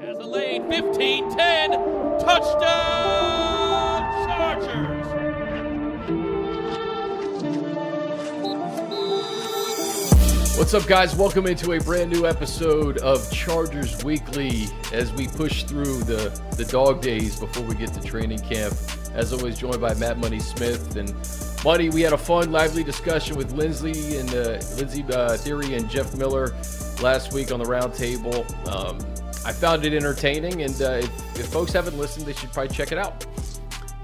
Has a lead, 15 10. Touchdown, Chargers. What's up, guys? Welcome into a brand new episode of Chargers Weekly as we push through the, the dog days before we get to training camp. As always, joined by Matt Money Smith. And Money, we had a fun, lively discussion with Lindsay and uh, Lindsay uh, Thiry and Jeff Miller last week on the roundtable. Um, I found it entertaining, and uh, if, if folks haven't listened, they should probably check it out.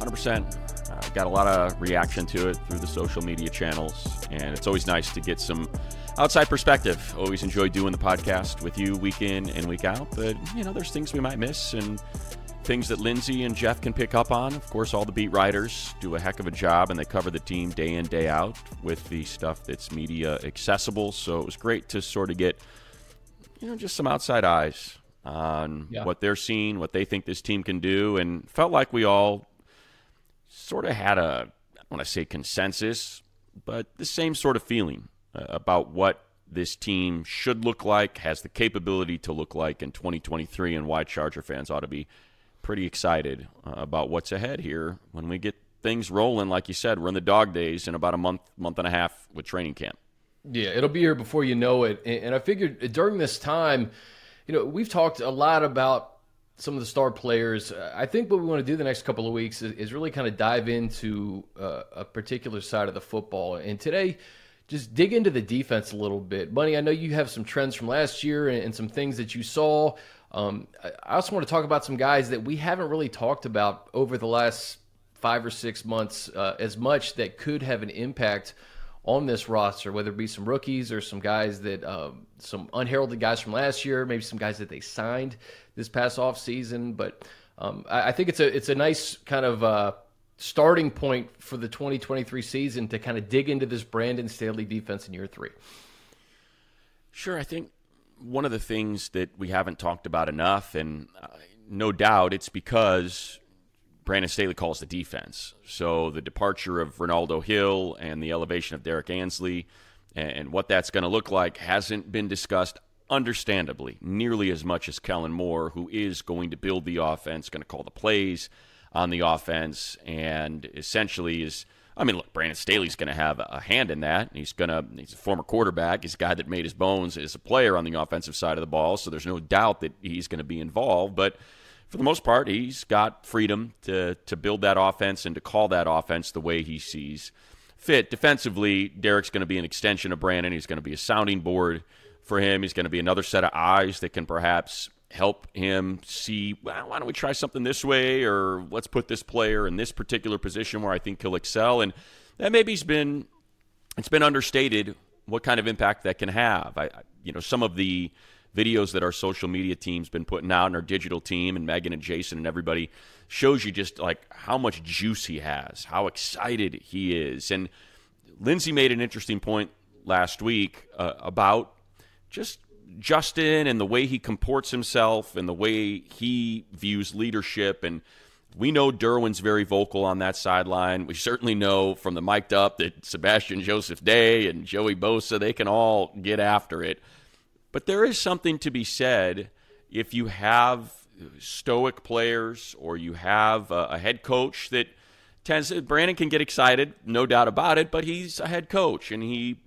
100%. Uh, got a lot of reaction to it through the social media channels, and it's always nice to get some outside perspective. Always enjoy doing the podcast with you week in and week out, but you know, there's things we might miss and things that Lindsay and Jeff can pick up on. Of course, all the beat writers do a heck of a job and they cover the team day in, day out with the stuff that's media accessible. So it was great to sort of get, you know, just some outside eyes on Yeah. what they're seeing, what they think this team can do, and felt like we all sort of had a, I don't want to say consensus, but the same sort of feeling uh, about what this team should look like, has the capability to look like in 2023, and why Charger fans ought to be pretty excited uh, about what's ahead here when we get things rolling. Like you said, we're in the dog days in about a month, month and a half with training camp. Yeah, it'll be here before you know it. And, and I figured during this time, you know, we've talked a lot about some of the star players. I think what we want to do the next couple of weeks is, is really kind of dive into uh, a particular side of the football. And today, just dig into the defense a little bit. Money, I know you have some trends from last year and, and some things that you saw. Um, I I also want to talk about some guys that we haven't really talked about over the last five or six months uh, as much that could have an impact on this roster, whether it be some rookies or some guys that um, some unheralded guys from last year, maybe some guys that they signed this past off season. But um, I, I think it's a it's a nice kind of uh, starting point for the 2023 season to kind of dig into this Brandon Staley defense in year three. Sure, I think one of the things that we haven't talked about enough, and uh, no doubt it's because Brandon Staley calls the defense. So the departure of Renaldo Hill and the elevation of Derrick Ansley and what that's going to look like hasn't been discussed, understandably, nearly as much as Kellen Moore, who is going to build the offense, going to call the plays on the offense, and essentially is. I mean, look, Brandon Staley's going to have a hand in that. He's going to. He's a former quarterback. He's a guy that made his bones as a player on the offensive side of the ball. So there's no doubt that he's going to be involved. But for the most part, he's got freedom to to build that offense and to call that offense the way he sees fit. Defensively, Derrick's going to be an extension of Brandon. He's going to be a sounding board for him. He's going to be another set of eyes that can perhaps help him see, well, why don't we try something this way, or let's put this player in this particular position where I think he'll excel. And that maybe's been it's been understated what kind of impact that can have. I, I- you know, some of the videos that our social media team's been putting out and our digital team and Megan and Jason and everybody shows you just like how much juice he has, how excited he is. And Lindsay made an interesting point last week uh, about just Justin and the way he comports himself and the way he views leadership. And we know Derwin's very vocal on that sideline. We certainly know from the mic'd up that Sebastian Joseph Day and Joey Bosa, they can all get after it. But there is something to be said if you have stoic players or you have a, a head coach that tends Brandon can get excited, no doubt about it, but he's a head coach and he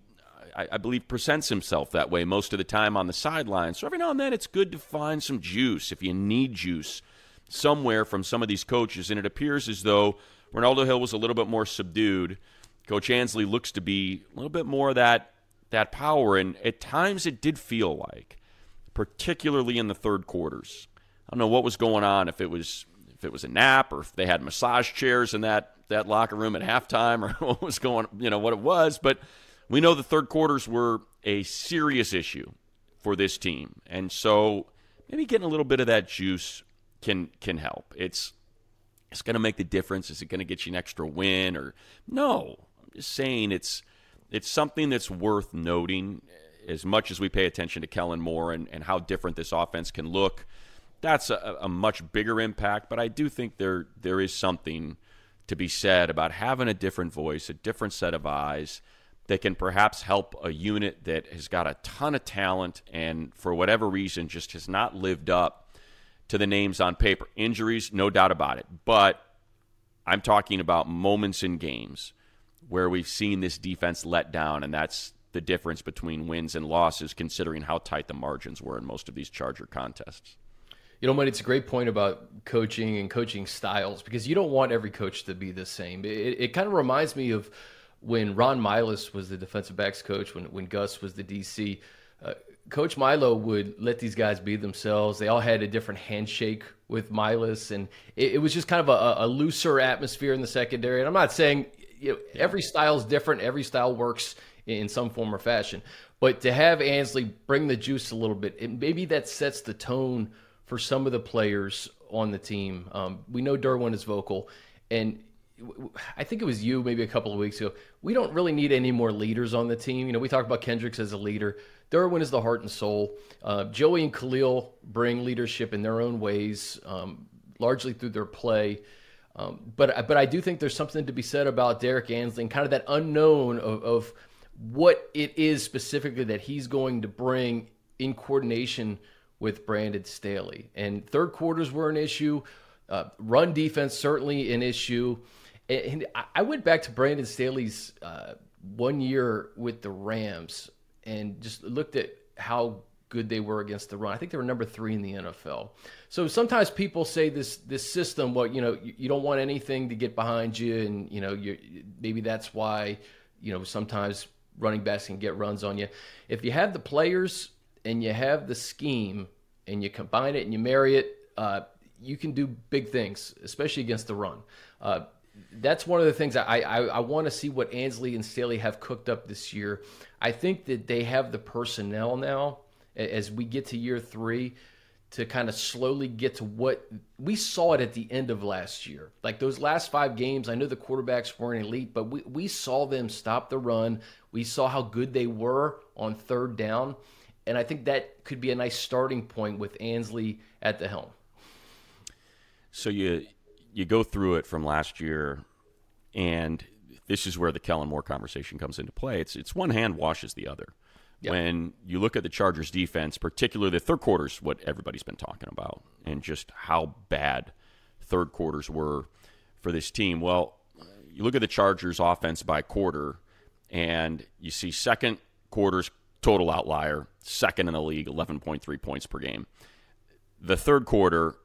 I, believe presents himself that way most of the time on the sideline. So every now and then it's good to find some juice if you need juice somewhere from some of these coaches. And it appears as though Renaldo Hill was a little bit more subdued. Coach Ansley looks to be a little bit more of that that power, and at times it did feel like, particularly in the third quarters. I don't know what was going on if it was if it was a nap or if they had massage chairs in that that locker room at halftime or what was going you know what it was, but we know the third quarters were a serious issue for this team, and so maybe getting a little bit of that juice can can help. It's it's going to make the difference. Is it going to get you an extra win or no? I'm just saying it's it's something that's worth noting. As much as we pay attention to Kellen Moore and, and how different this offense can look, that's a, a much bigger impact. But I do think there there is something to be said about having a different voice, a different set of eyes that can perhaps help a unit that has got a ton of talent and for whatever reason just has not lived up to the names on paper. Injuries, no doubt about it. But I'm talking about moments in games where we've seen this defense let down, and that's the difference between wins and losses, considering how tight the margins were in most of these Charger contests. You know, Mike, it's a great point about coaching and coaching styles because you don't want every coach to be the same. It, it kind of reminds me of when Ron Milus was the defensive backs coach, when, when Gus was the DC. Uh, coach Milo would let these guys be themselves. They all had a different handshake with Milus, and it, it was just kind of a, a, looser atmosphere in the secondary. And I'm not saying you know, every style is different, every style works in some form or fashion. But to have Ansley bring the juice a little bit, it, maybe that sets the tone – for some of the players on the team. Um, we know Derwin is vocal, and I think it was you maybe a couple of weeks ago. We don't really need any more leaders on the team. You know, we talked about Kendricks as a leader. Derwin is the heart and soul. Uh, Joey and Khalil bring leadership in their own ways, um, largely through their play. Um, but but I do think there's something to be said about Derrick Ansley and kind of that unknown of, of what it is specifically that he's going to bring in coordination with Brandon Staley. And third quarters were an issue. Uh, run defense certainly an issue. And, I went back to Brandon Staley's uh, one year with the Rams and just looked at how good they were against the run. I think they were number three in the NFL. So sometimes people say this this system, well, you know, you, you don't want anything to get behind you, and you know, you maybe that's why you know sometimes running backs can get runs on you. If you have the players and you have the scheme and you combine it and you marry it, uh, you can do big things, especially against the run. Uh, that's one of the things I, I, I want to see what Ansley and Staley have cooked up this year. I think that they have the personnel now as we get to year three to kind of slowly get to what we saw it at the end of last year. Like those last five games, I know the quarterbacks weren't elite, but we, we saw them stop the run. We saw how good they were on third down. And I think that could be a nice starting point with Ansley at the helm. So you you go through it from last year, and this is where the Kellen Moore conversation comes into play. It's it's one hand washes the other. Yep. When you look at the Chargers defense, particularly the third quarters, what everybody's been talking about, and just how bad third quarters were for this team. Well, you look at the Chargers offense by quarter, and you see second quarters total outlier, second in the league, 11.3 points per game. The third quarter,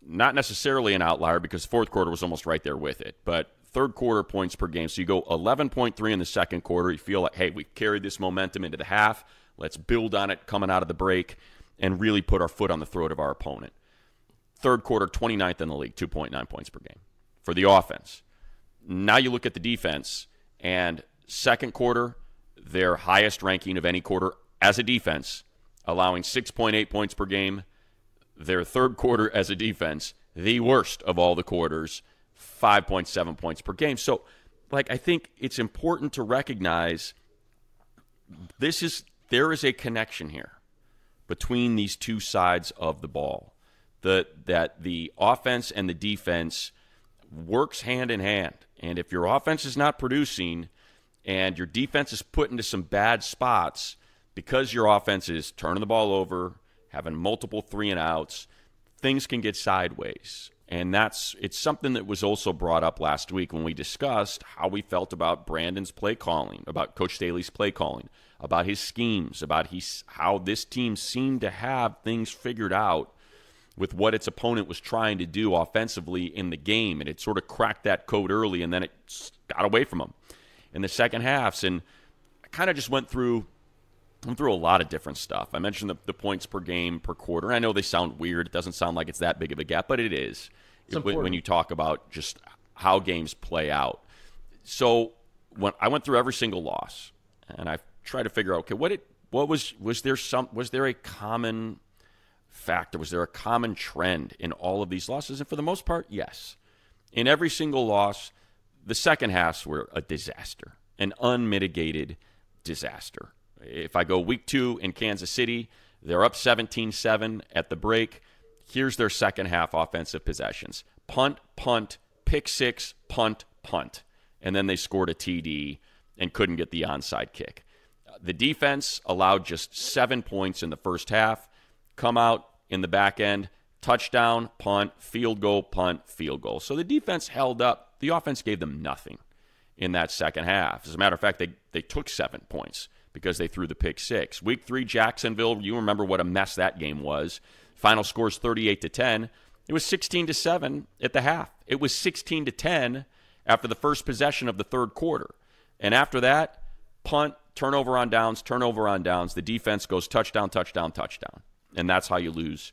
not necessarily an outlier because fourth quarter was almost right there with it, but third quarter points per game. So you go 11.3 in the second quarter. You feel like, hey, we carried this momentum into the half. Let's build on it coming out of the break and really put our foot on the throat of our opponent. Third quarter, 29th in the league, 2.9 points per game for the offense. Now you look at the defense, and second quarter, their highest ranking of any quarter as a defense, allowing 6.8 points per game. Their third quarter as a defense, the worst of all the quarters, 5.7 points per game. So, like, I think it's important to recognize this is there is a connection here between these two sides of the ball. The, that the offense and the defense works hand in hand. And if your offense is not producing, and your defense is put into some bad spots because your offense is turning the ball over, having multiple three and outs, things can get sideways. And that's it's something that was also brought up last week when we discussed how we felt about Brandon's play calling, about Coach Staley's play calling, about his schemes, about how this team seemed to have things figured out with what its opponent was trying to do offensively in the game. And it sort of cracked that code early and then it got away from them in the second halves. And I kind of just went through went through a lot of different stuff. I mentioned the, the, points per game per quarter. I know they sound weird. It doesn't sound like it's that big of a gap, but it is when, when you talk about just how games play out. So when I went through every single loss, and I tried to figure out okay, what it what was was there some was there a common factor? Was there a common trend in all of these losses? And for the most part, yes. In every single loss, the second halves were a disaster, an unmitigated disaster. If I go week two in Kansas City, they're up 17 7 at the break. Here's their second half offensive possessions punt, punt, pick six, punt, punt. And then they scored a TD and couldn't get the onside kick. The defense allowed just seven points in the first half, come out in the back end, touchdown, punt, field goal, punt, field goal. So the defense held up. The offense gave them nothing in that second half. As a matter of fact, they, they took seven points because they threw the pick six. Week three, Jacksonville, you remember what a mess that game was. Final scores 38 to 10. It was 16 to 7 at the half. It was 16 to 10 after the first possession of the third quarter. And after that, punt, turnover on downs, turnover on downs. The defense goes touchdown, touchdown, touchdown. And that's how you lose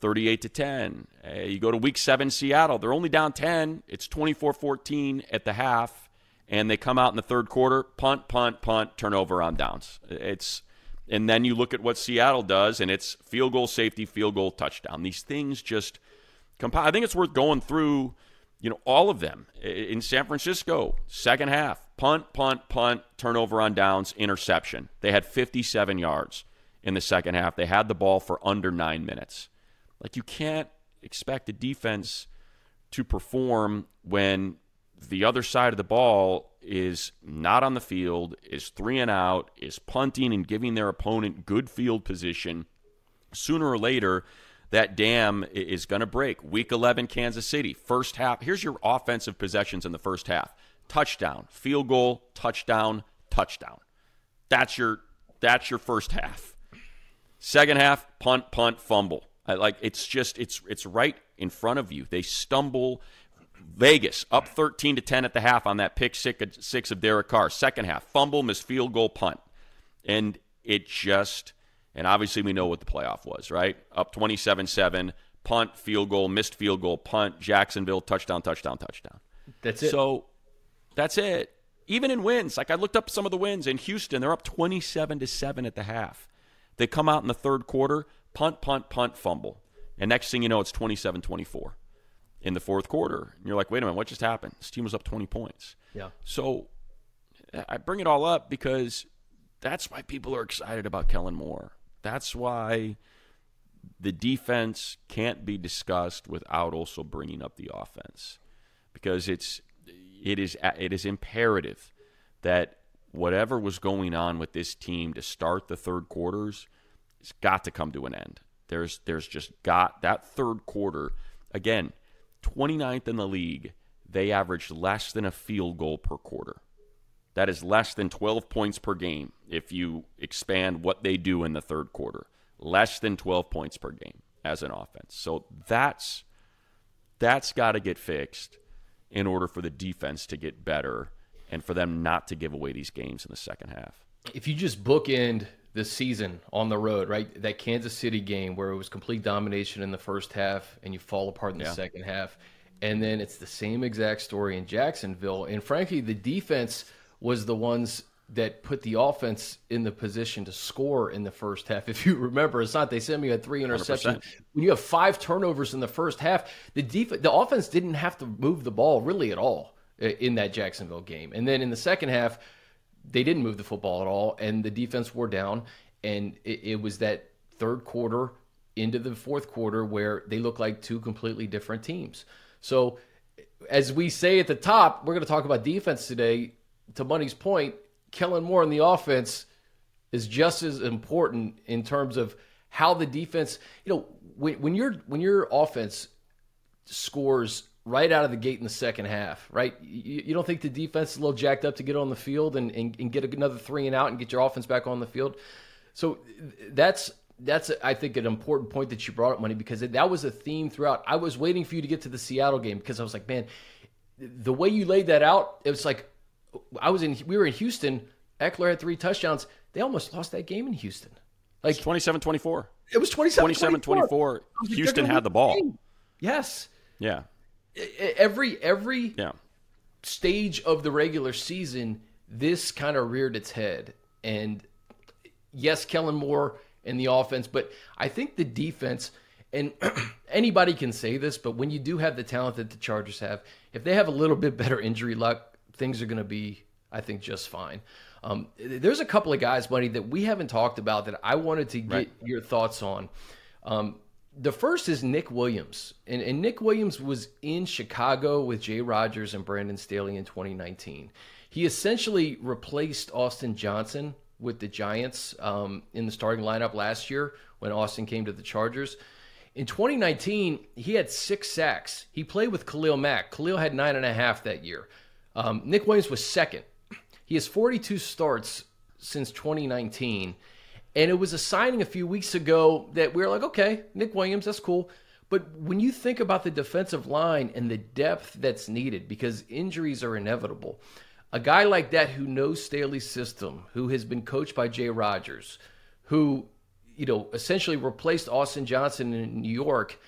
38 to 10. Eh, you go to week 7 Seattle, they're only down 10. It's 24-14 at the half and they come out in the third quarter, punt, punt, punt, turnover on downs. It's and then you look at what Seattle does and it's field goal safety, field goal touchdown. These things just compile. I think it's worth going through, you know, all of them. In San Francisco, second half, punt, punt, punt, turnover on downs, interception. They had 57 yards in the second half. They had the ball for under 9 minutes. Like you can't expect a defense to perform when the other side of the ball is not on the field, is three and out, is punting and giving their opponent good field position. Sooner or later, that dam is going to break. Week 11, Kansas City, first half. Here's your offensive possessions in the first half touchdown, field goal, touchdown, touchdown. That's your that's your first half. Second half, punt, punt, fumble. I, like it's just it's it's right in front of you. They stumble Vegas up 13 to 10 at the half on that pick six of Derek Carr. Second half, fumble, miss field goal, punt. And it just, and obviously we know what the playoff was, right? Up 27 7, punt, field goal, missed field goal, punt, Jacksonville, touchdown, touchdown, touchdown. That's it. So that's it. Even in wins, like I looked up some of the wins in Houston, they're up 27 to 7 at the half. They come out in the third quarter, punt, punt, punt, fumble. And next thing you know, it's 27 24 in the fourth quarter. And you're like, wait a minute, what just happened? This team was up 20 points. Yeah. So I bring it all up because that's why people are excited about Kellen Moore. That's why the defense can't be discussed without also bringing up the offense because it's it is it is imperative that whatever was going on with this team to start the third quarters it's got to come to an end. There's there's just got that third quarter again 29th in the league, they averaged less than a field goal per quarter. That is less than 12 points per game if you expand what they do in the third quarter. Less than 12 points per game as an offense. So that's that's got to get fixed in order for the defense to get better and for them not to give away these games in the second half. If you just bookend the season on the road, right? That Kansas City game where it was complete domination in the first half and you fall apart in the yeah. second half. And then it's the same exact story in Jacksonville. And frankly, the defense was the ones that put the offense in the position to score in the first half. If you remember, it's not they sent me had three interceptions. 100%. When you have five turnovers in the first half, the def- the offense didn't have to move the ball really at all in that Jacksonville game. And then in the second half, they didn't move the football at all, and the defense wore down. And it, it was that third quarter into the fourth quarter where they look like two completely different teams. So, as we say at the top, we're going to talk about defense today. To Money's point, Kellen Moore in the offense is just as important in terms of how the defense. You know, when, when your when your offense scores right out of the gate in the second half, right? You, you, don't think the defense is a little jacked up to get on the field and, and, and, get another three and out and get your offense back on the field? So that's that's I think an important point that you brought up, money, because that was a theme throughout. I was waiting for you to get to the Seattle game because I was like, man, the way you laid that out, it was like I was in. We were in Houston. Ekeler had three touchdowns. They almost lost that game in Houston. Like 27-24. It was 27 24. Houston had the ball. Yes. Yeah every every yeah. stage of the regular season, this kind of reared its head. And yes, Kellen Moore in the offense, but I think the defense and anybody can say this, but when you do have the talent that the Chargers have, if they have a little bit better injury luck, things are going to be, I think, just fine. Um, there's a couple of guys, buddy, that we haven't talked about that I wanted to get right. your thoughts on. Um, the first is Nick Williams. And, and, Nick Williams was in Chicago with Jay Rodgers and Brandon Staley in 2019. He essentially replaced Austin Johnson with the Giants um, in the starting lineup last year when Austin came to the Chargers. In 2019, he had six sacks. He played with Khalil Mack. Khalil had nine and a half that year. Um, Nick Williams was second. He has 42 starts since 2019. And it was a signing a few weeks ago that we were like, okay, Nick Williams, that's cool. But when you think about the defensive line and the depth that's needed, because injuries are inevitable, a guy like that who knows Staley's system, who has been coached by Jay Rodgers, who, you know, essentially replaced Austin Johnson in New York,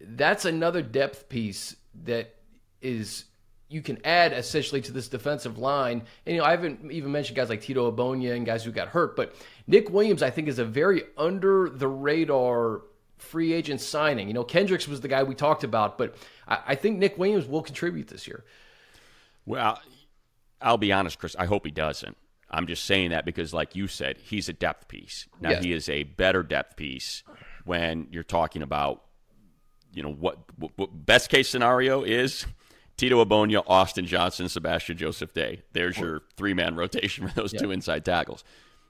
that's another depth piece that is you can add essentially to this defensive line. And you know, I haven't even mentioned guys like Tito Ogbonnia and guys who got hurt, but Nick Williams, I think, is a very under the radar free agent signing. You know, Kendricks was the guy we talked about, but I, I think Nick Williams will contribute this year. Well, I'll be honest, Chris. I hope he doesn't. I'm just saying that because, like you said, he's a depth piece. Now Yes. he is a better depth piece when you're talking about, you know, what, what, what best case scenario is Tito Ogbonnia, Austin Johnson, Sebastian Joseph Day. There's your three man rotation for those two inside tackles.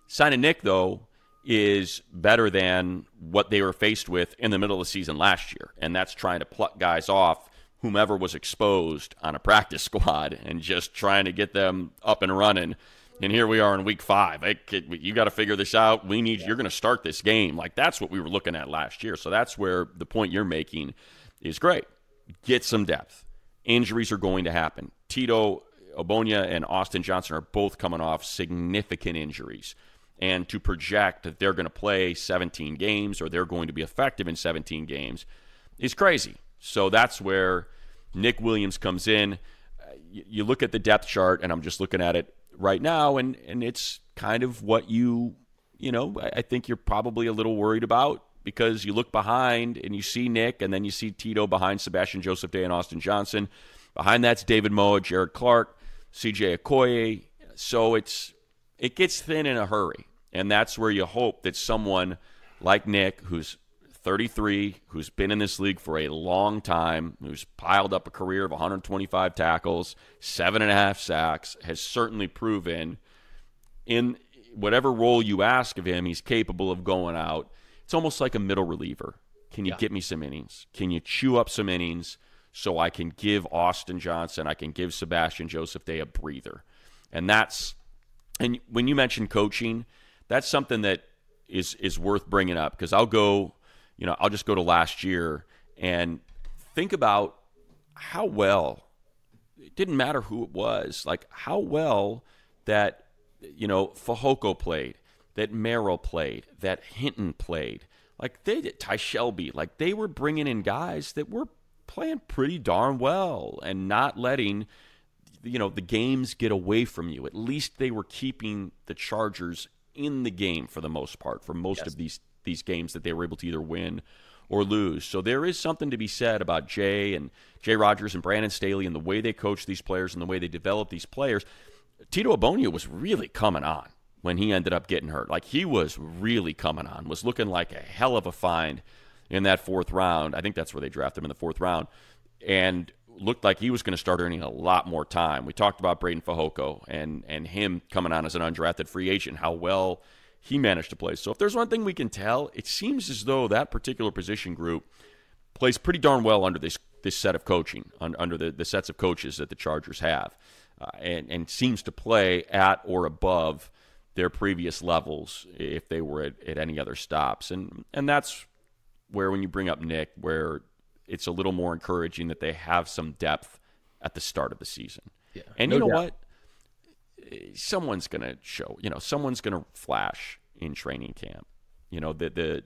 Signing Nick though is better than what they were faced with in the middle of the season last year, and that's trying to pluck guys off whomever was exposed on a practice squad and just trying to get them up and running. And here we are in week five. I could- you got to figure this out. We need you're going to start this game. Like that's what we were looking at last year. So that's where the point you're making is great. Get some depth. Injuries are going to happen. Tito Ogbonnia and Austin Johnson are both coming off significant injuries. And to project that they're going to play 17 games or they're going to be effective in 17 games is crazy. So that's where Nick Williams comes in. You look at the depth chart, and I'm just looking at it right now, and, and it's kind of what you, you know, I think you're probably a little worried about because you look behind and you see Nick, and then you see Tito behind Sebastian Joseph Day and Austin Johnson. Behind that's David Moa, Jerrod Clark, CJ Okoye. So it's it gets thin in a hurry. And that's where you hope that someone like Nick, who's 33, who's been in this league for a long time, who's piled up a career of 125 tackles, seven and a half sacks, has certainly proven in whatever role you ask of him, he's capable of going out. It's almost like a middle reliever. Can you get me some innings? Can you chew up some innings so I can give Austin Johnson, I can give Sebastian Joseph Day a breather? And that's and when you mention coaching, that's something that is is worth bringing up because I'll go, you know, I'll just go to last year and think about how well it didn't matter who it was, like how well that you know Fehoko played, that Merrill played, that Hinton played. Like they did, Ty Shelby, like they were bringing in guys that were playing pretty darn well and not letting you know the games get away from you. At least they were keeping the Chargers in the game for the most part for most of these these games that they were able to either win or lose. So there is something to be said about Jay and Jay Rodgers and Brandon Staley and the way they coach these players and the way they develop these players. Tito Ogbonnia was really coming on when he ended up getting hurt. Like he was really coming on, was looking like a hell of a find in that fourth round. I think that's where they drafted him in the fourth round. And looked like he was going to start earning a lot more time. We talked about Breiden Fehoko and and him coming on as an undrafted free agent, how well he managed to play. So if there's one thing we can tell, it seems as though that particular position group plays pretty darn well under this this set of coaching, un, under the, the sets of coaches that the Chargers have, uh, and and seems to play at or above their previous levels if they were at, at any other stops, and and that's where when you bring up Nick, where it's a little more encouraging that they have some depth at the start of the season. Yeah, and no you know doubt. what? Someone's going to show. You know, someone's going to flash in training camp. You know, the the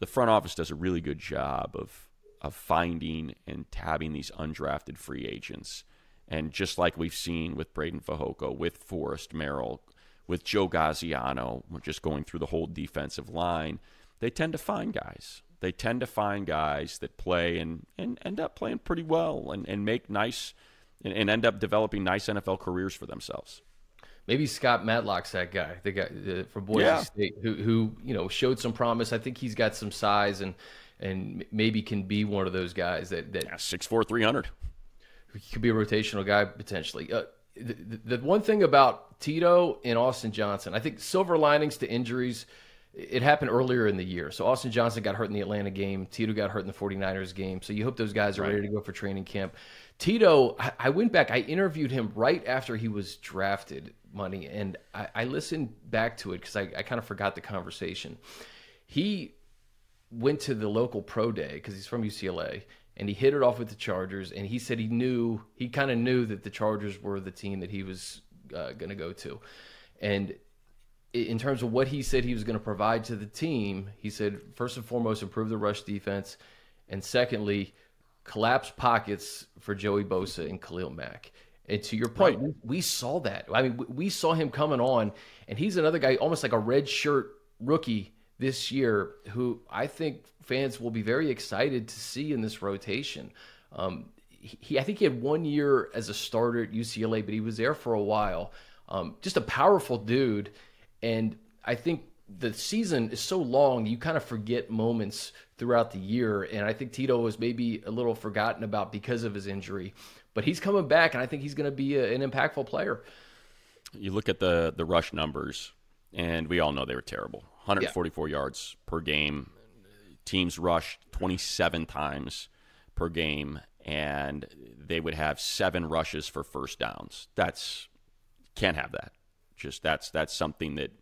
the front office does a really good job of of finding and tabbing these undrafted free agents. And just like we've seen with Breiden Fehoko, with Forrest Merrill, with Joe Gaziano, we're just going through the whole defensive line, they tend to find guys. They tend to find guys that play and, and end up playing pretty well and, and make nice and, and end up developing nice NFL careers for themselves. Maybe Scott Matlock's that guy, the guy uh, from Boise Yeah. State, who who you know showed some promise. I think he's got some size and and maybe can be one of those guys that that Yeah, 6'4", 300. he could be a rotational guy potentially. Uh, the, the one thing about Tito and Austin Johnson, I think silver linings to injuries. it happened earlier in the year. So Austin Johnson got hurt in the Atlanta game. Tito got hurt in the 49ers game. So you hope those guys are right. ready to go for training camp. Tito, I went back, I interviewed him right after he was drafted, Money, and I, I listened back to it because I, I kind of forgot the conversation. He went to the local pro day because he's from UCLA and he hit it off with the Chargers. And he said he knew, he kind of knew that the Chargers were the team that he was uh, going to go to. And in terms of what he said he was going to provide to the team, he said, first and foremost, improve the rush defense. And secondly, collapse pockets for Joey Bosa and Khalil Mack. And to your point, right. we, we, saw that. I mean, we saw him coming on, and he's another guy, almost like a red shirt rookie this year, who I think fans will be very excited to see in this rotation. Um, he, I think he had one year as a starter at UCLA, but he was there for a while. Um, just a powerful dude, and I think the season is so long, you kind of forget moments throughout the year. And I think Tito was maybe a little forgotten about because of his injury, but he's coming back, and I think he's going to be a, an impactful player. You look at the the rush numbers, and we all know they were terrible. 144 yeah. yards per game. Teams rushed 27 times per game, and they would have seven rushes for first downs. That's can't have that. Just that's that's something that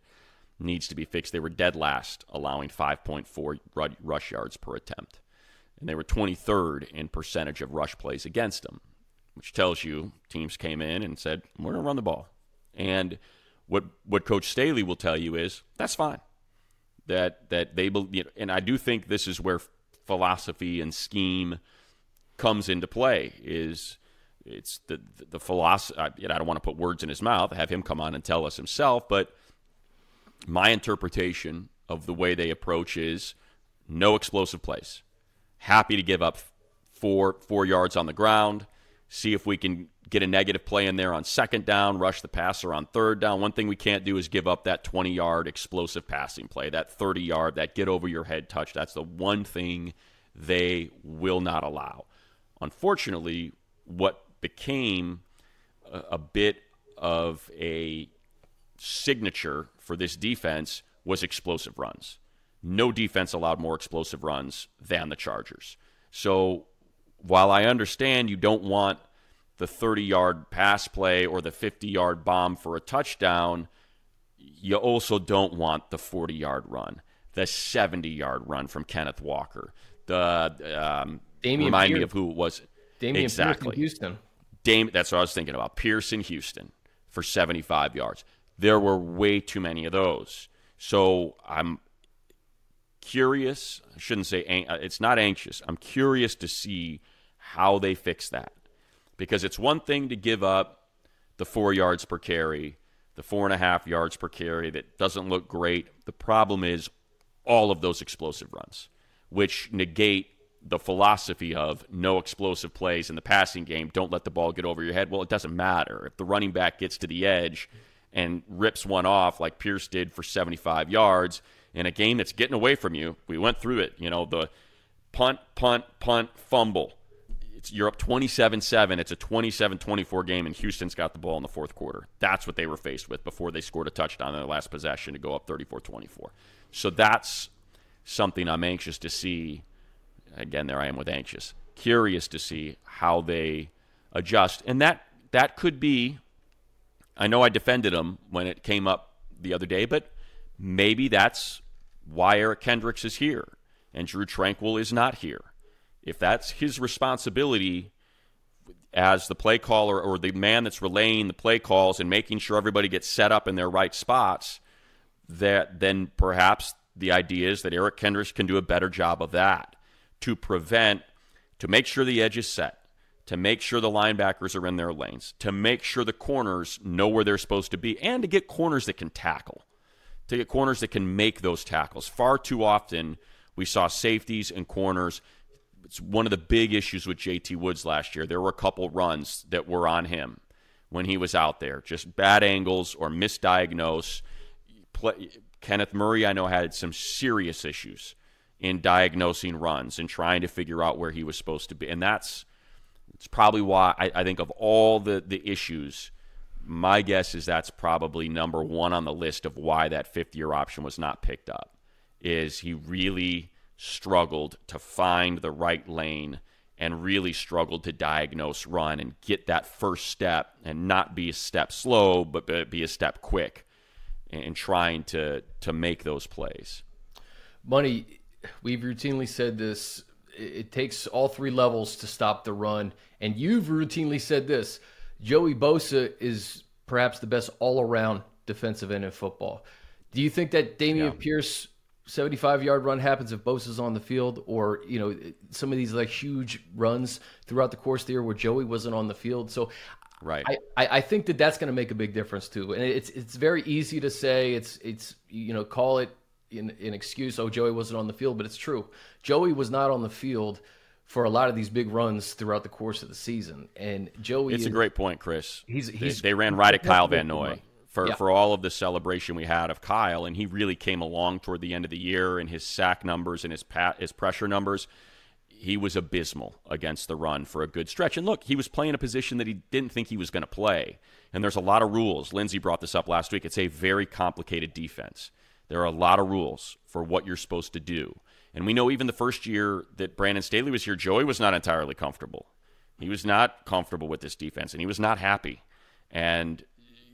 needs to be fixed. They were dead last, allowing 5.4 rush yards per attempt. And they were 23rd in percentage of rush plays against them, which tells you teams came in and said, we're going to run the ball. And what, what Coach Staley will tell you is that's fine. That, that they believe, and I do think this is where philosophy and scheme comes into play is it's the the, the philosophy. I don't want to put words in his mouth. Have him come on and tell us himself, but my interpretation of the way they approach is no explosive plays. Happy to give up four four yards on the ground. See if we can get a negative play in there on second down, rush the passer on third down. One thing we can't do is give up that 20 yard explosive passing play, that 30 yard, that get over your head touch. That's the one thing they will not allow. Unfortunately, what became a, bit of a signature for this defense was explosive runs. No defense allowed more explosive runs than the Chargers. So while I understand you don't want the 30 yard pass play or the 50 yard bomb for a touchdown, you also don't want the 40 yard run, the 70 yard run from Kenneth Walker. The um, Dameon remind Pierce. me of who it was. Dameon exactly. Houston. Dame, that's what I was thinking about. Pearson Houston for 75 yards there were way too many of those. So I'm curious. I shouldn't say uh, it's not anxious. I'm curious to see how they fix that because it's one thing to give up the four yards per carry, the four and a half yards per carry that doesn't look great. The problem is all of those explosive runs, which negate the philosophy of no explosive plays in the passing game. Don't let the ball get over your head. Well, it doesn't matter. If the running back gets to the edge and rips one off like Pierce did for 75 yards in a game that's getting away from you. We went through it. You know, the punt, punt, punt, fumble. It's, you're up 27 7. It's a 27 24 game, and Houston's got the ball in the fourth quarter. That's what they were faced with before they scored a touchdown in their last possession to go up 34 24. So that's something I'm anxious to see. Again, there I am with anxious. Curious to see how they adjust. And that, that could be I know I defended him when it came up the other day, but maybe that's why Eric Kendricks is here and Drue Tranquill is not here. If that's his responsibility as the play caller or the man that's relaying the play calls and making sure everybody gets set up in their right spots, that then perhaps the idea is that Eric Kendricks can do a better job of that to prevent, to make sure the edge is set, to make sure the linebackers are in their lanes, to make sure the corners know where they're supposed to be, and to get corners that can tackle, to get corners that can make those tackles. Far too often, we saw safeties and corners. It's one of the big issues with JT Woods last year. There were a couple runs that were on him when he was out there, just bad angles or misdiagnose. Kenneth Murray, I know, had some serious issues in diagnosing runs and trying to figure out where he was supposed to be. And that's it's probably why I, I think of all the, the issues, my guess is that's probably number one on the list of why that fifth year option was not picked up. is he really struggled to find the right lane and really struggled to diagnose run and get that first step and not be a step slow but be a step quick in trying to to make those plays. Money, we've routinely said this. It takes all three levels to stop the run, and you've routinely said this. Joey Bosa is perhaps the best all-around defensive end in football. Do you think that Dameon yeah. Pierce 75 yard run happens if Bosa's on the field, or you know some of these like huge runs throughout the course of the year where Joey wasn't on the field. So, right, I, I think that that's going to make a big difference too. And it's it's very easy to say it's it's you know call it an, an excuse. Oh, Joey wasn't on the field, but it's true. Joey was not on the field for a lot of these big runs throughout the course of the season. And Joey, it's is, a great point, Chris. He's, he's they, they ran right at Kyle Van Noy for, yeah. for all of the celebration we had of Kyle, and he really came along toward the end of the year and his sack numbers and his pat, his pressure numbers. He was abysmal against the run for a good stretch. And look, he was playing a position that he didn't think he was going to play. And there's a lot of rules. Lindsay brought this up last week. It's a very complicated defense. There are a lot of rules for what you're supposed to do. And we know even the first year that Brandon Staley was here, Joey was not entirely comfortable. He was not comfortable with this defense, and he was not happy. And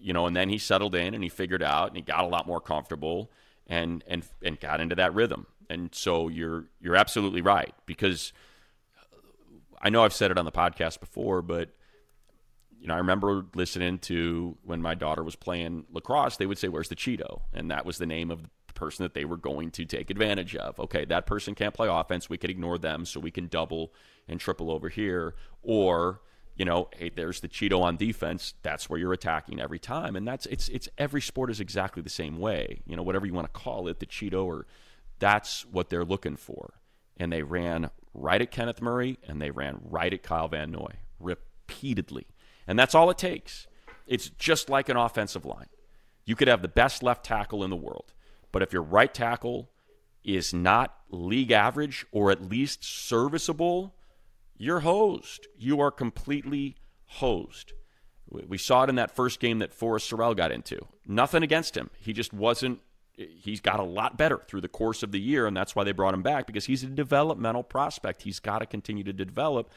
you know, and then he settled in and he figured out and he got a lot more comfortable and and and got into that rhythm. And so you're you're absolutely right because I know I've said it on the podcast before, but you know, I remember listening to when my daughter was playing lacrosse, they would say, Where's the Cheeto? And that was the name of the person that they were going to take advantage of. Okay, that person can't play offense. We can ignore them so we can double and triple over here. Or you know, hey, there's the Cheeto on defense. That's where you're attacking every time, and that's it's it's every sport is exactly the same way. You know, whatever you want to call it, the Cheeto or that's what they're looking for. And they ran right at Kenneth Murray and they ran right at Kyle Van Noy repeatedly, and that's all it takes. It's just like an offensive line. You could have the best left tackle in the world, but if your right tackle is not league average or at least serviceable you're hosed. You are completely hosed. We saw it in that first game that Foster Sarell got into. Nothing against him. He just wasn't. He's got a lot better through the course of the year, and that's why they brought him back because he's a developmental prospect. He's got to continue to develop.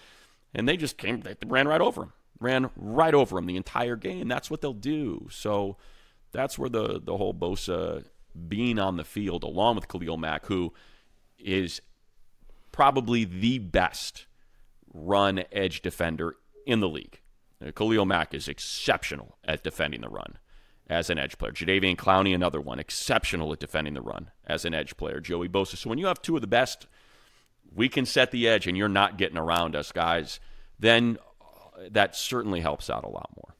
And they just came, they ran right over him, ran right over him the entire game. That's what they'll do. So that's where the the whole Bosa being on the field, along with Khalil Mack, who is probably the best run edge defender in the league. Khalil Mack is exceptional at defending the run as an edge player. Jadeveon Clowney, another one, exceptional at defending the run as an edge player. Joey Bosa. So when you have two of the best, we can set the edge and you're not getting around us, guys, then uh, that certainly helps out a lot more.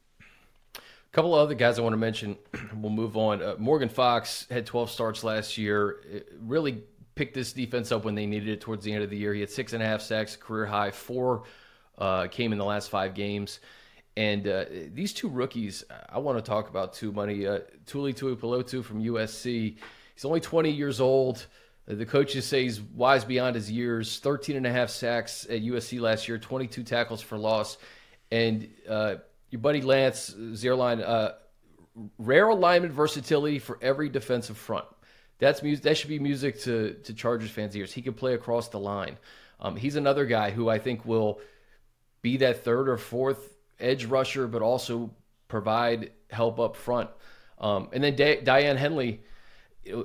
A couple of other guys I want to mention. We'll move on. Uh, Morgan Fox had 12 starts last year. It really picked this defense up when they needed it towards the end of the year. He had six and a half sacks, career high. Four uh, came in the last five games. And uh, these two rookies, I want to talk about too, Money. Uh, Tuli Tuipulotu from USC. He's only 20 years old. The coaches say he's wise beyond his years. 13 and a half sacks at USC last year, 22 tackles for loss. And uh, your buddy Lance Zierlein, uh, rare alignment versatility for every defensive front. That's music. That should be music to to Chargers fans' ears. He can play across the line. Um, he's another guy who I think will be that third or fourth edge rusher, but also provide help up front. Um, and then Daiyan Henley,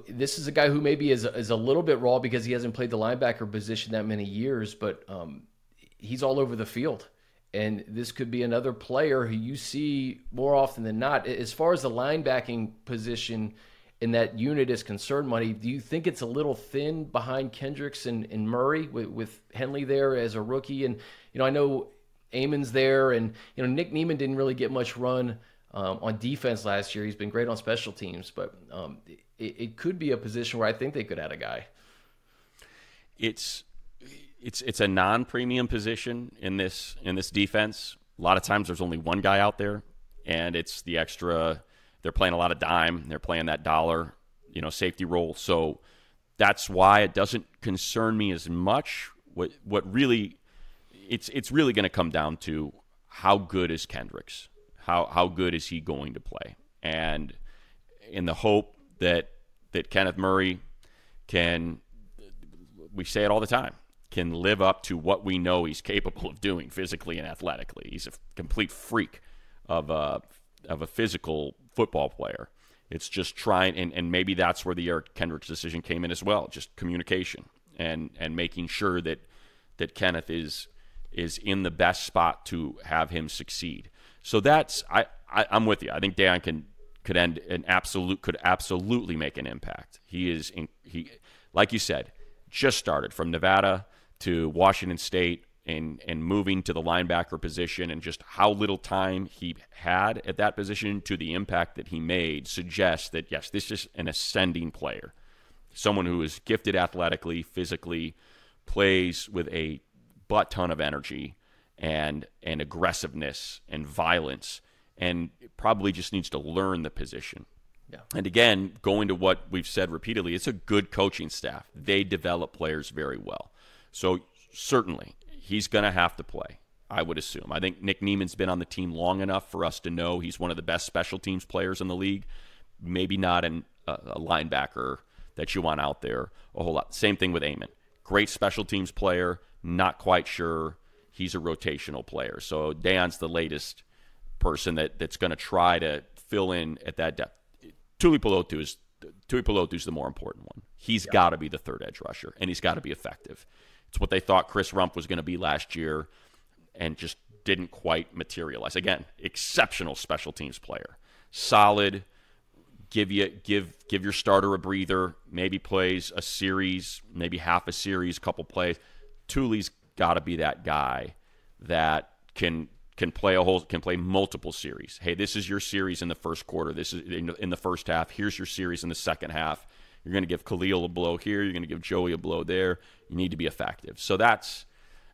this is a guy who maybe is is a little bit raw because he hasn't played the linebacker position that many years, but um, he's all over the field. And this could be another player who you see more often than not. As far as the linebacking position in that unit is concerned, Money, do you think it's a little thin behind Kendricks and, and Murray with, with Henley there as a rookie? And, you know, I know Amon's there, and, you know, Nick Niemann didn't really get much run um, on defense last year. He's been great on special teams, but um, it, it could be a position where I think they could add a guy. It's it's it's a non-premium position in this in this defense. A lot of times there's only one guy out there, and it's the extra they're playing a lot of dime. They're playing that dollar, you know, safety role. So that's why it doesn't concern me as much. What what really it's it's really going to come down to how good is Kendricks? How how good is he going to play? And in the hope that that Kenneth Murray can, we say it all the time, can live up to what we know he's capable of doing physically and athletically. He's a complete freak of a, of a physical football player. It's just trying, and, and maybe that's where the Eric Kendricks decision came in as well, just communication and, and making sure that, that Kenneth is, is in the best spot to have him succeed. So that's, I, I, I'm with you. I think Daiyan can could end an absolute could absolutely make an impact. He is in, he like you said, just started from Nevada to Washington State and and moving to the linebacker position and just how little time he had at that position to the impact that he made suggests that yes, this is an ascending player. Someone who is gifted athletically, physically, plays with a butt ton of energy and and aggressiveness and violence and probably just needs to learn the position. Yeah. And again, going to what we've said repeatedly, it's a good coaching staff. They develop players very well. So certainly, he's going to have to play. I would assume. I think Nick Niemann's been on the team long enough for us to know he's one of the best special teams players in the league. Maybe not an, uh, a linebacker that you want out there a whole lot. Same thing with Amen. Great special teams player. Not quite sure he's a rotational player. So Daiyan's the latest person that, that's going to try to fill in at that depth. Tuipulotu is Tuipulotu is the more important one. He's yeah. got to be the third edge rusher, and he's got to be effective. It's what they thought Chris Rumph was going to be last year, and just didn't quite materialize. Again, exceptional special teams player, solid. Give you give give your starter a breather. Maybe plays a series, maybe half a series, a couple plays. Tuli's got to be that guy that can can play a whole can play multiple series. Hey, this is your series in the first quarter. This is in the first half. Here's your series in the second half. You're going to give Khalil a blow here. You're going to give Joey a blow there. You need to be effective. So that's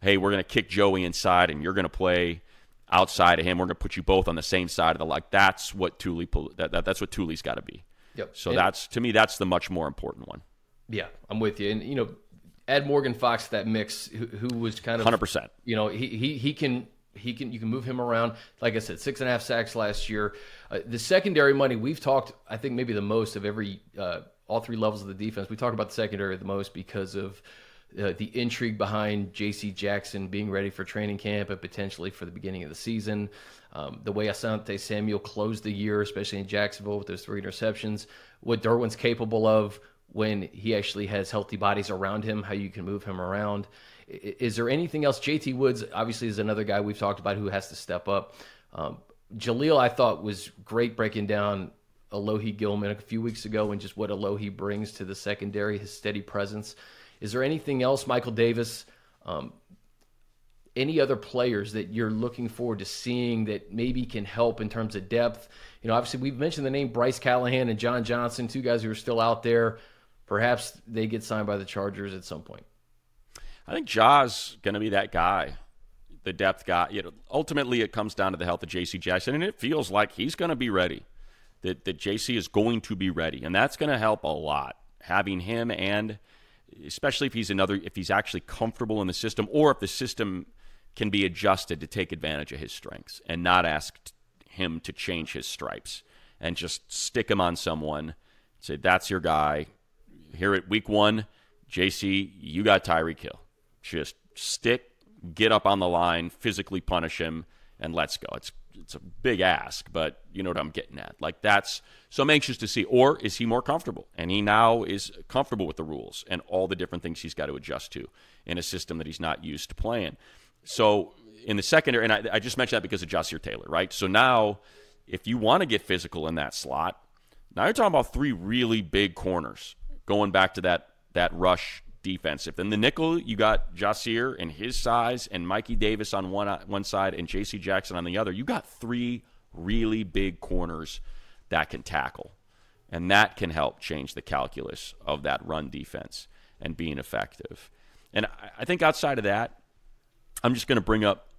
hey, we're going to kick Joey inside, and you're going to play outside of him. We're going to put you both on the same side of the like. That's what Tuli that, that that's what Tuli's got to be. Yep. So and, that's to me that's the much more important one. Yeah, I'm with you. And you know, add Morgan Fox to that mix, who, who was kind of 100. percent You know, he he he can he can you can move him around. Like I said, six and a half sacks last year. Uh, the secondary money we've talked, I think maybe the most of every uh, all three levels of the defense. We talk about the secondary the most because of uh, the intrigue behind J.C. Jackson being ready for training camp and potentially for the beginning of the season. Um, the way Asante Samuel closed the year, especially in Jacksonville with those three interceptions, what Derwin's capable of when he actually has healthy bodies around him, how you can move him around. Is there anything else? JT Woods obviously is another guy we've talked about who has to step up. Um, Jaleel, I thought was great breaking down Alohi Gilman a few weeks ago and just what Alohi brings to the secondary, his steady presence. Is there anything else, Michael Davis? Um, any other players that you're looking forward to seeing that maybe can help in terms of depth? You know, obviously we've mentioned the name Bryce Callahan and John Johnson, two guys who are still out there. Perhaps they get signed by the Chargers at some point. I think Ja's going to be that guy, the depth guy. You know, ultimately, it comes down to the health of J.C. Jackson, and it feels like he's going to be ready. That that J.C. is going to be ready, and that's going to help a lot. Having him, and especially if he's another, if he's actually comfortable in the system, or if the system can be adjusted to take advantage of his strengths and not ask him to change his stripes and just stick him on someone. Say that's your guy. Here at week one, JC, you got Tyreek Hill just stick, get up on the line, physically punish him, and let's go. It's it's a big ask, but you know what I'm getting at. Like that's so I'm anxious to see. Or is he more comfortable? And he now is comfortable with the rules and all the different things he's got to adjust to in a system that he's not used to playing. So in the secondary, and I, I just mentioned that because of Ja'Sir Taylor, right? So now, if you want to get physical in that slot, now you're talking about three really big corners going back to that that rush defensive. Then the nickel, you got Ja'Sir and his size, and Mikey Davis on one uh, one side, and J.C. Jackson on the other. You got three really big corners that can tackle, and that can help change the calculus of that run defense and being effective. And I think outside of that, I'm just going to bring up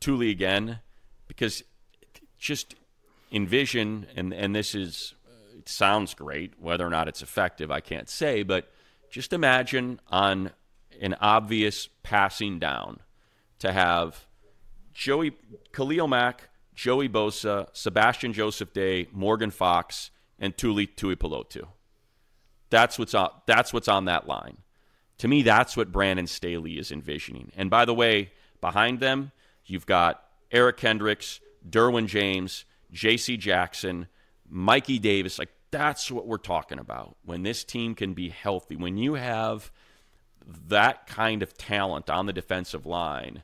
Tuli again because just envision, and and this is uh, it sounds great. Whether or not it's effective, I can't say, but just imagine on an obvious passing down to have Joey Khalil Mack, Joey Bosa, Sebastian Joseph Day, Morgan Fox, and Tuli Tuipulotu. That's what's on. That's what's on that line. To me, that's what Brandon Staley is envisioning. And by the way, behind them, you've got Eric Kendricks, Derwin James, J.C. Jackson, Mikey Davis. Like that's what we're talking about. When this team can be healthy, when you have that kind of talent on the defensive line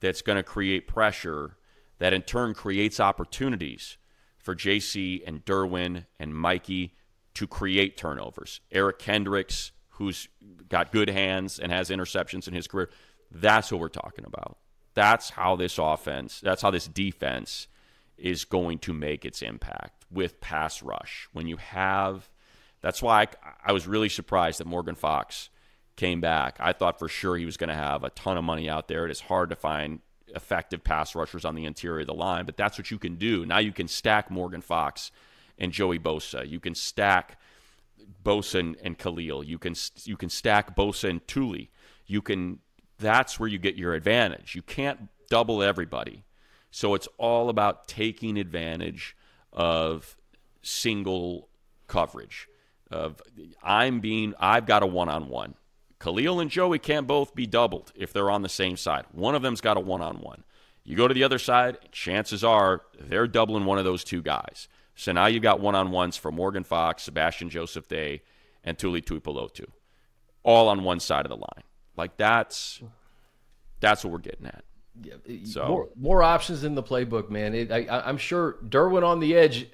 that's going to create pressure that in turn creates opportunities for JC and Derwin and Mikey to create turnovers. Eric Kendricks, who's got good hands and has interceptions in his career, that's what we're talking about. That's how this offense, that's how this defense is going to make its impact with pass rush. When you have, that's why I, I was really surprised that Morgan Fox came back. I thought for sure he was going to have a ton of money out there. It is hard to find effective pass rushers on the interior of the line, but that's what you can do. Now you can stack Morgan Fox and Joey Bosa. You can stack Bosa and, and Khalil. You can you can stack Bosa and Tuli. You can that's where you get your advantage. You can't double everybody. So it's all about taking advantage of single coverage. Of I'm being I've got a one on one. Khalil and Joey can't both be doubled if they're on the same side. One of them's got a one on one. You go to the other side, chances are they're doubling one of those two guys. So now you've got one on ones for Morgan Fox, Sebastian Joseph Day, and Tuli Tuipulotu, all on one side of the line. Like that's that's what we're getting at. So more, more options in the playbook, man. It, I, I'm sure Derwin on the edge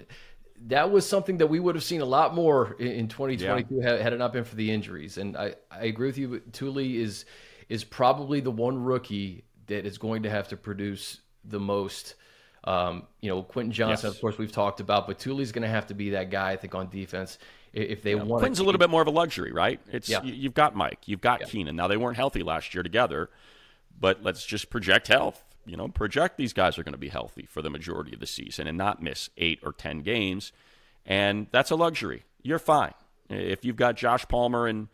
that was something that we would have seen a lot more in, 2022 yeah. had, it not been for the injuries. And I, I agree with you. Tuli is is probably the one rookie that is going to have to produce the most. Um, you know, Quentin Johnston, yes. of course, we've talked about, but Tuli's going to have to be that guy, I think, on defense if they yeah. want. Quentin's a little bit more of a luxury, right? It's yeah. you've got Mike, you've got yeah. Keenan. Now they weren't healthy last year together, but let's just project health you know, project these guys are going to be healthy for the majority of the season and not miss eight or 10 games. And that's a luxury. You're fine. If you've got Josh Palmer and,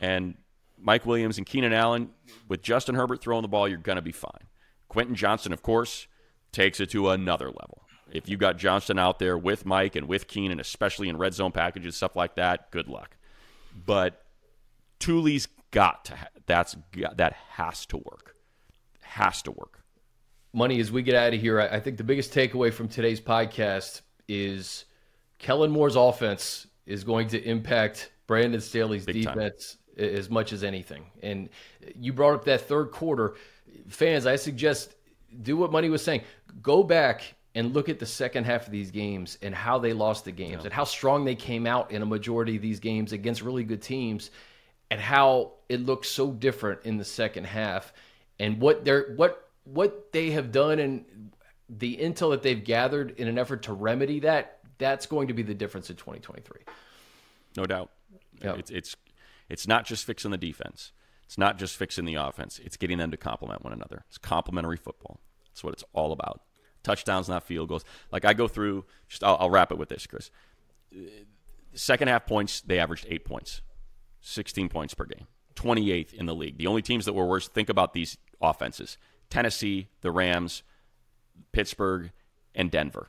and Mike Williams and Keenan Allen with Justin Herbert throwing the ball, you're going to be fine. Quentin Johnston, of course, takes it to another level. If you've got Johnston out there with Mike and with Keenan, especially in red zone packages, stuff like that, good luck. But Tuli's got to, that's, that has to work. Has to work. Money as we get out of here i think the biggest takeaway from today's podcast is kellen moore's offense is going to impact brandon staley's Big defense time. as much as anything. And you brought up that third quarter. Fans i suggest do what money was saying. Go back and look at the second half of these games and how they lost the games yeah. and how strong they came out in a majority of these games against really good teams and how it looked so different in the second half and what they're what what they have done and the intel that they've gathered in an effort to remedy that, that's going to be the difference in 2023. No doubt. It's it's it's not just fixing the defense. It's not just fixing the offense. It's getting them to complement one another. It's complementary football. That's what it's all about. Touchdowns, not field goals. Like I go through. Just I'll, I'll wrap it with this, Chris. Second half points, they averaged eight points, 16 points per game, 28th in the league. The only teams that were worse. Think about these offenses: Tennessee, the Rams, Pittsburgh, and Denver.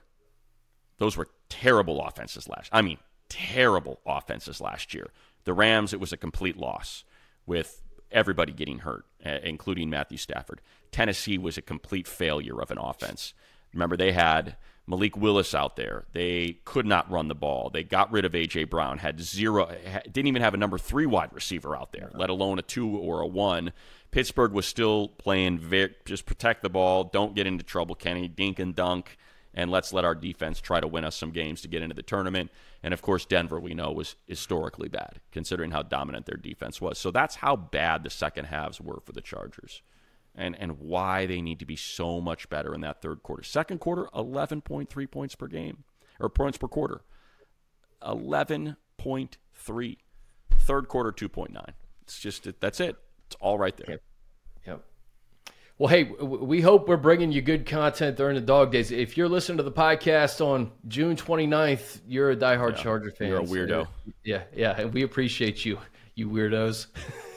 Those were terrible offenses last. I mean, terrible offenses last year. The Rams, it was a complete loss with everybody getting hurt, eh, including Matthew Stafford. Tennessee was a complete failure of an offense. Remember, they had Malik Willis out there. They could not run the ball. They got rid of A.J. Brown, had zero, didn't even have a number three wide receiver out there, let alone a two or a one. Pittsburgh was still playing very, just protect the ball, don't get into trouble, Kenny, dink and dunk, and let's let our defense try to win us some games to get into the tournament. And of course, Denver, we know, was historically bad, considering how dominant their defense was. So that's how bad the second halves were for the Chargers. And, and why they need to be so much better in that third quarter. Second quarter, 11.3 points per game, or points per quarter. 11.3. Third quarter, 2.9. It's just, that's it. It's all right there. Yep. yep. Well, hey, we hope we're bringing you good content during the dog days. If you're listening to the podcast on June 29th, you're a diehard yeah, Charger fan. You're a weirdo. yeah, yeah, and we appreciate you, you weirdos.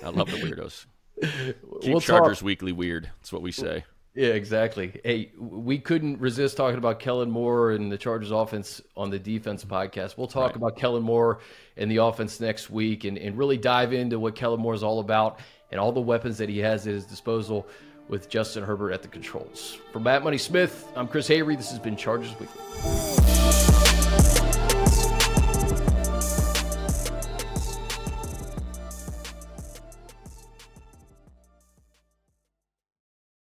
I love the weirdos. Keep we'll Chargers talk. Weekly weird. That's what we say. Yeah, exactly. Hey, we couldn't resist talking about Kellen Moore and the Chargers offense on the defense podcast. We'll talk right. about Kellen Moore and the offense next week and, and really dive into what Kellen Moore is all about and all the weapons that he has at his disposal with Justin Herbert at the controls. For Matt Money Smith, I'm Chris Hayre. This has been Chargers Weekly.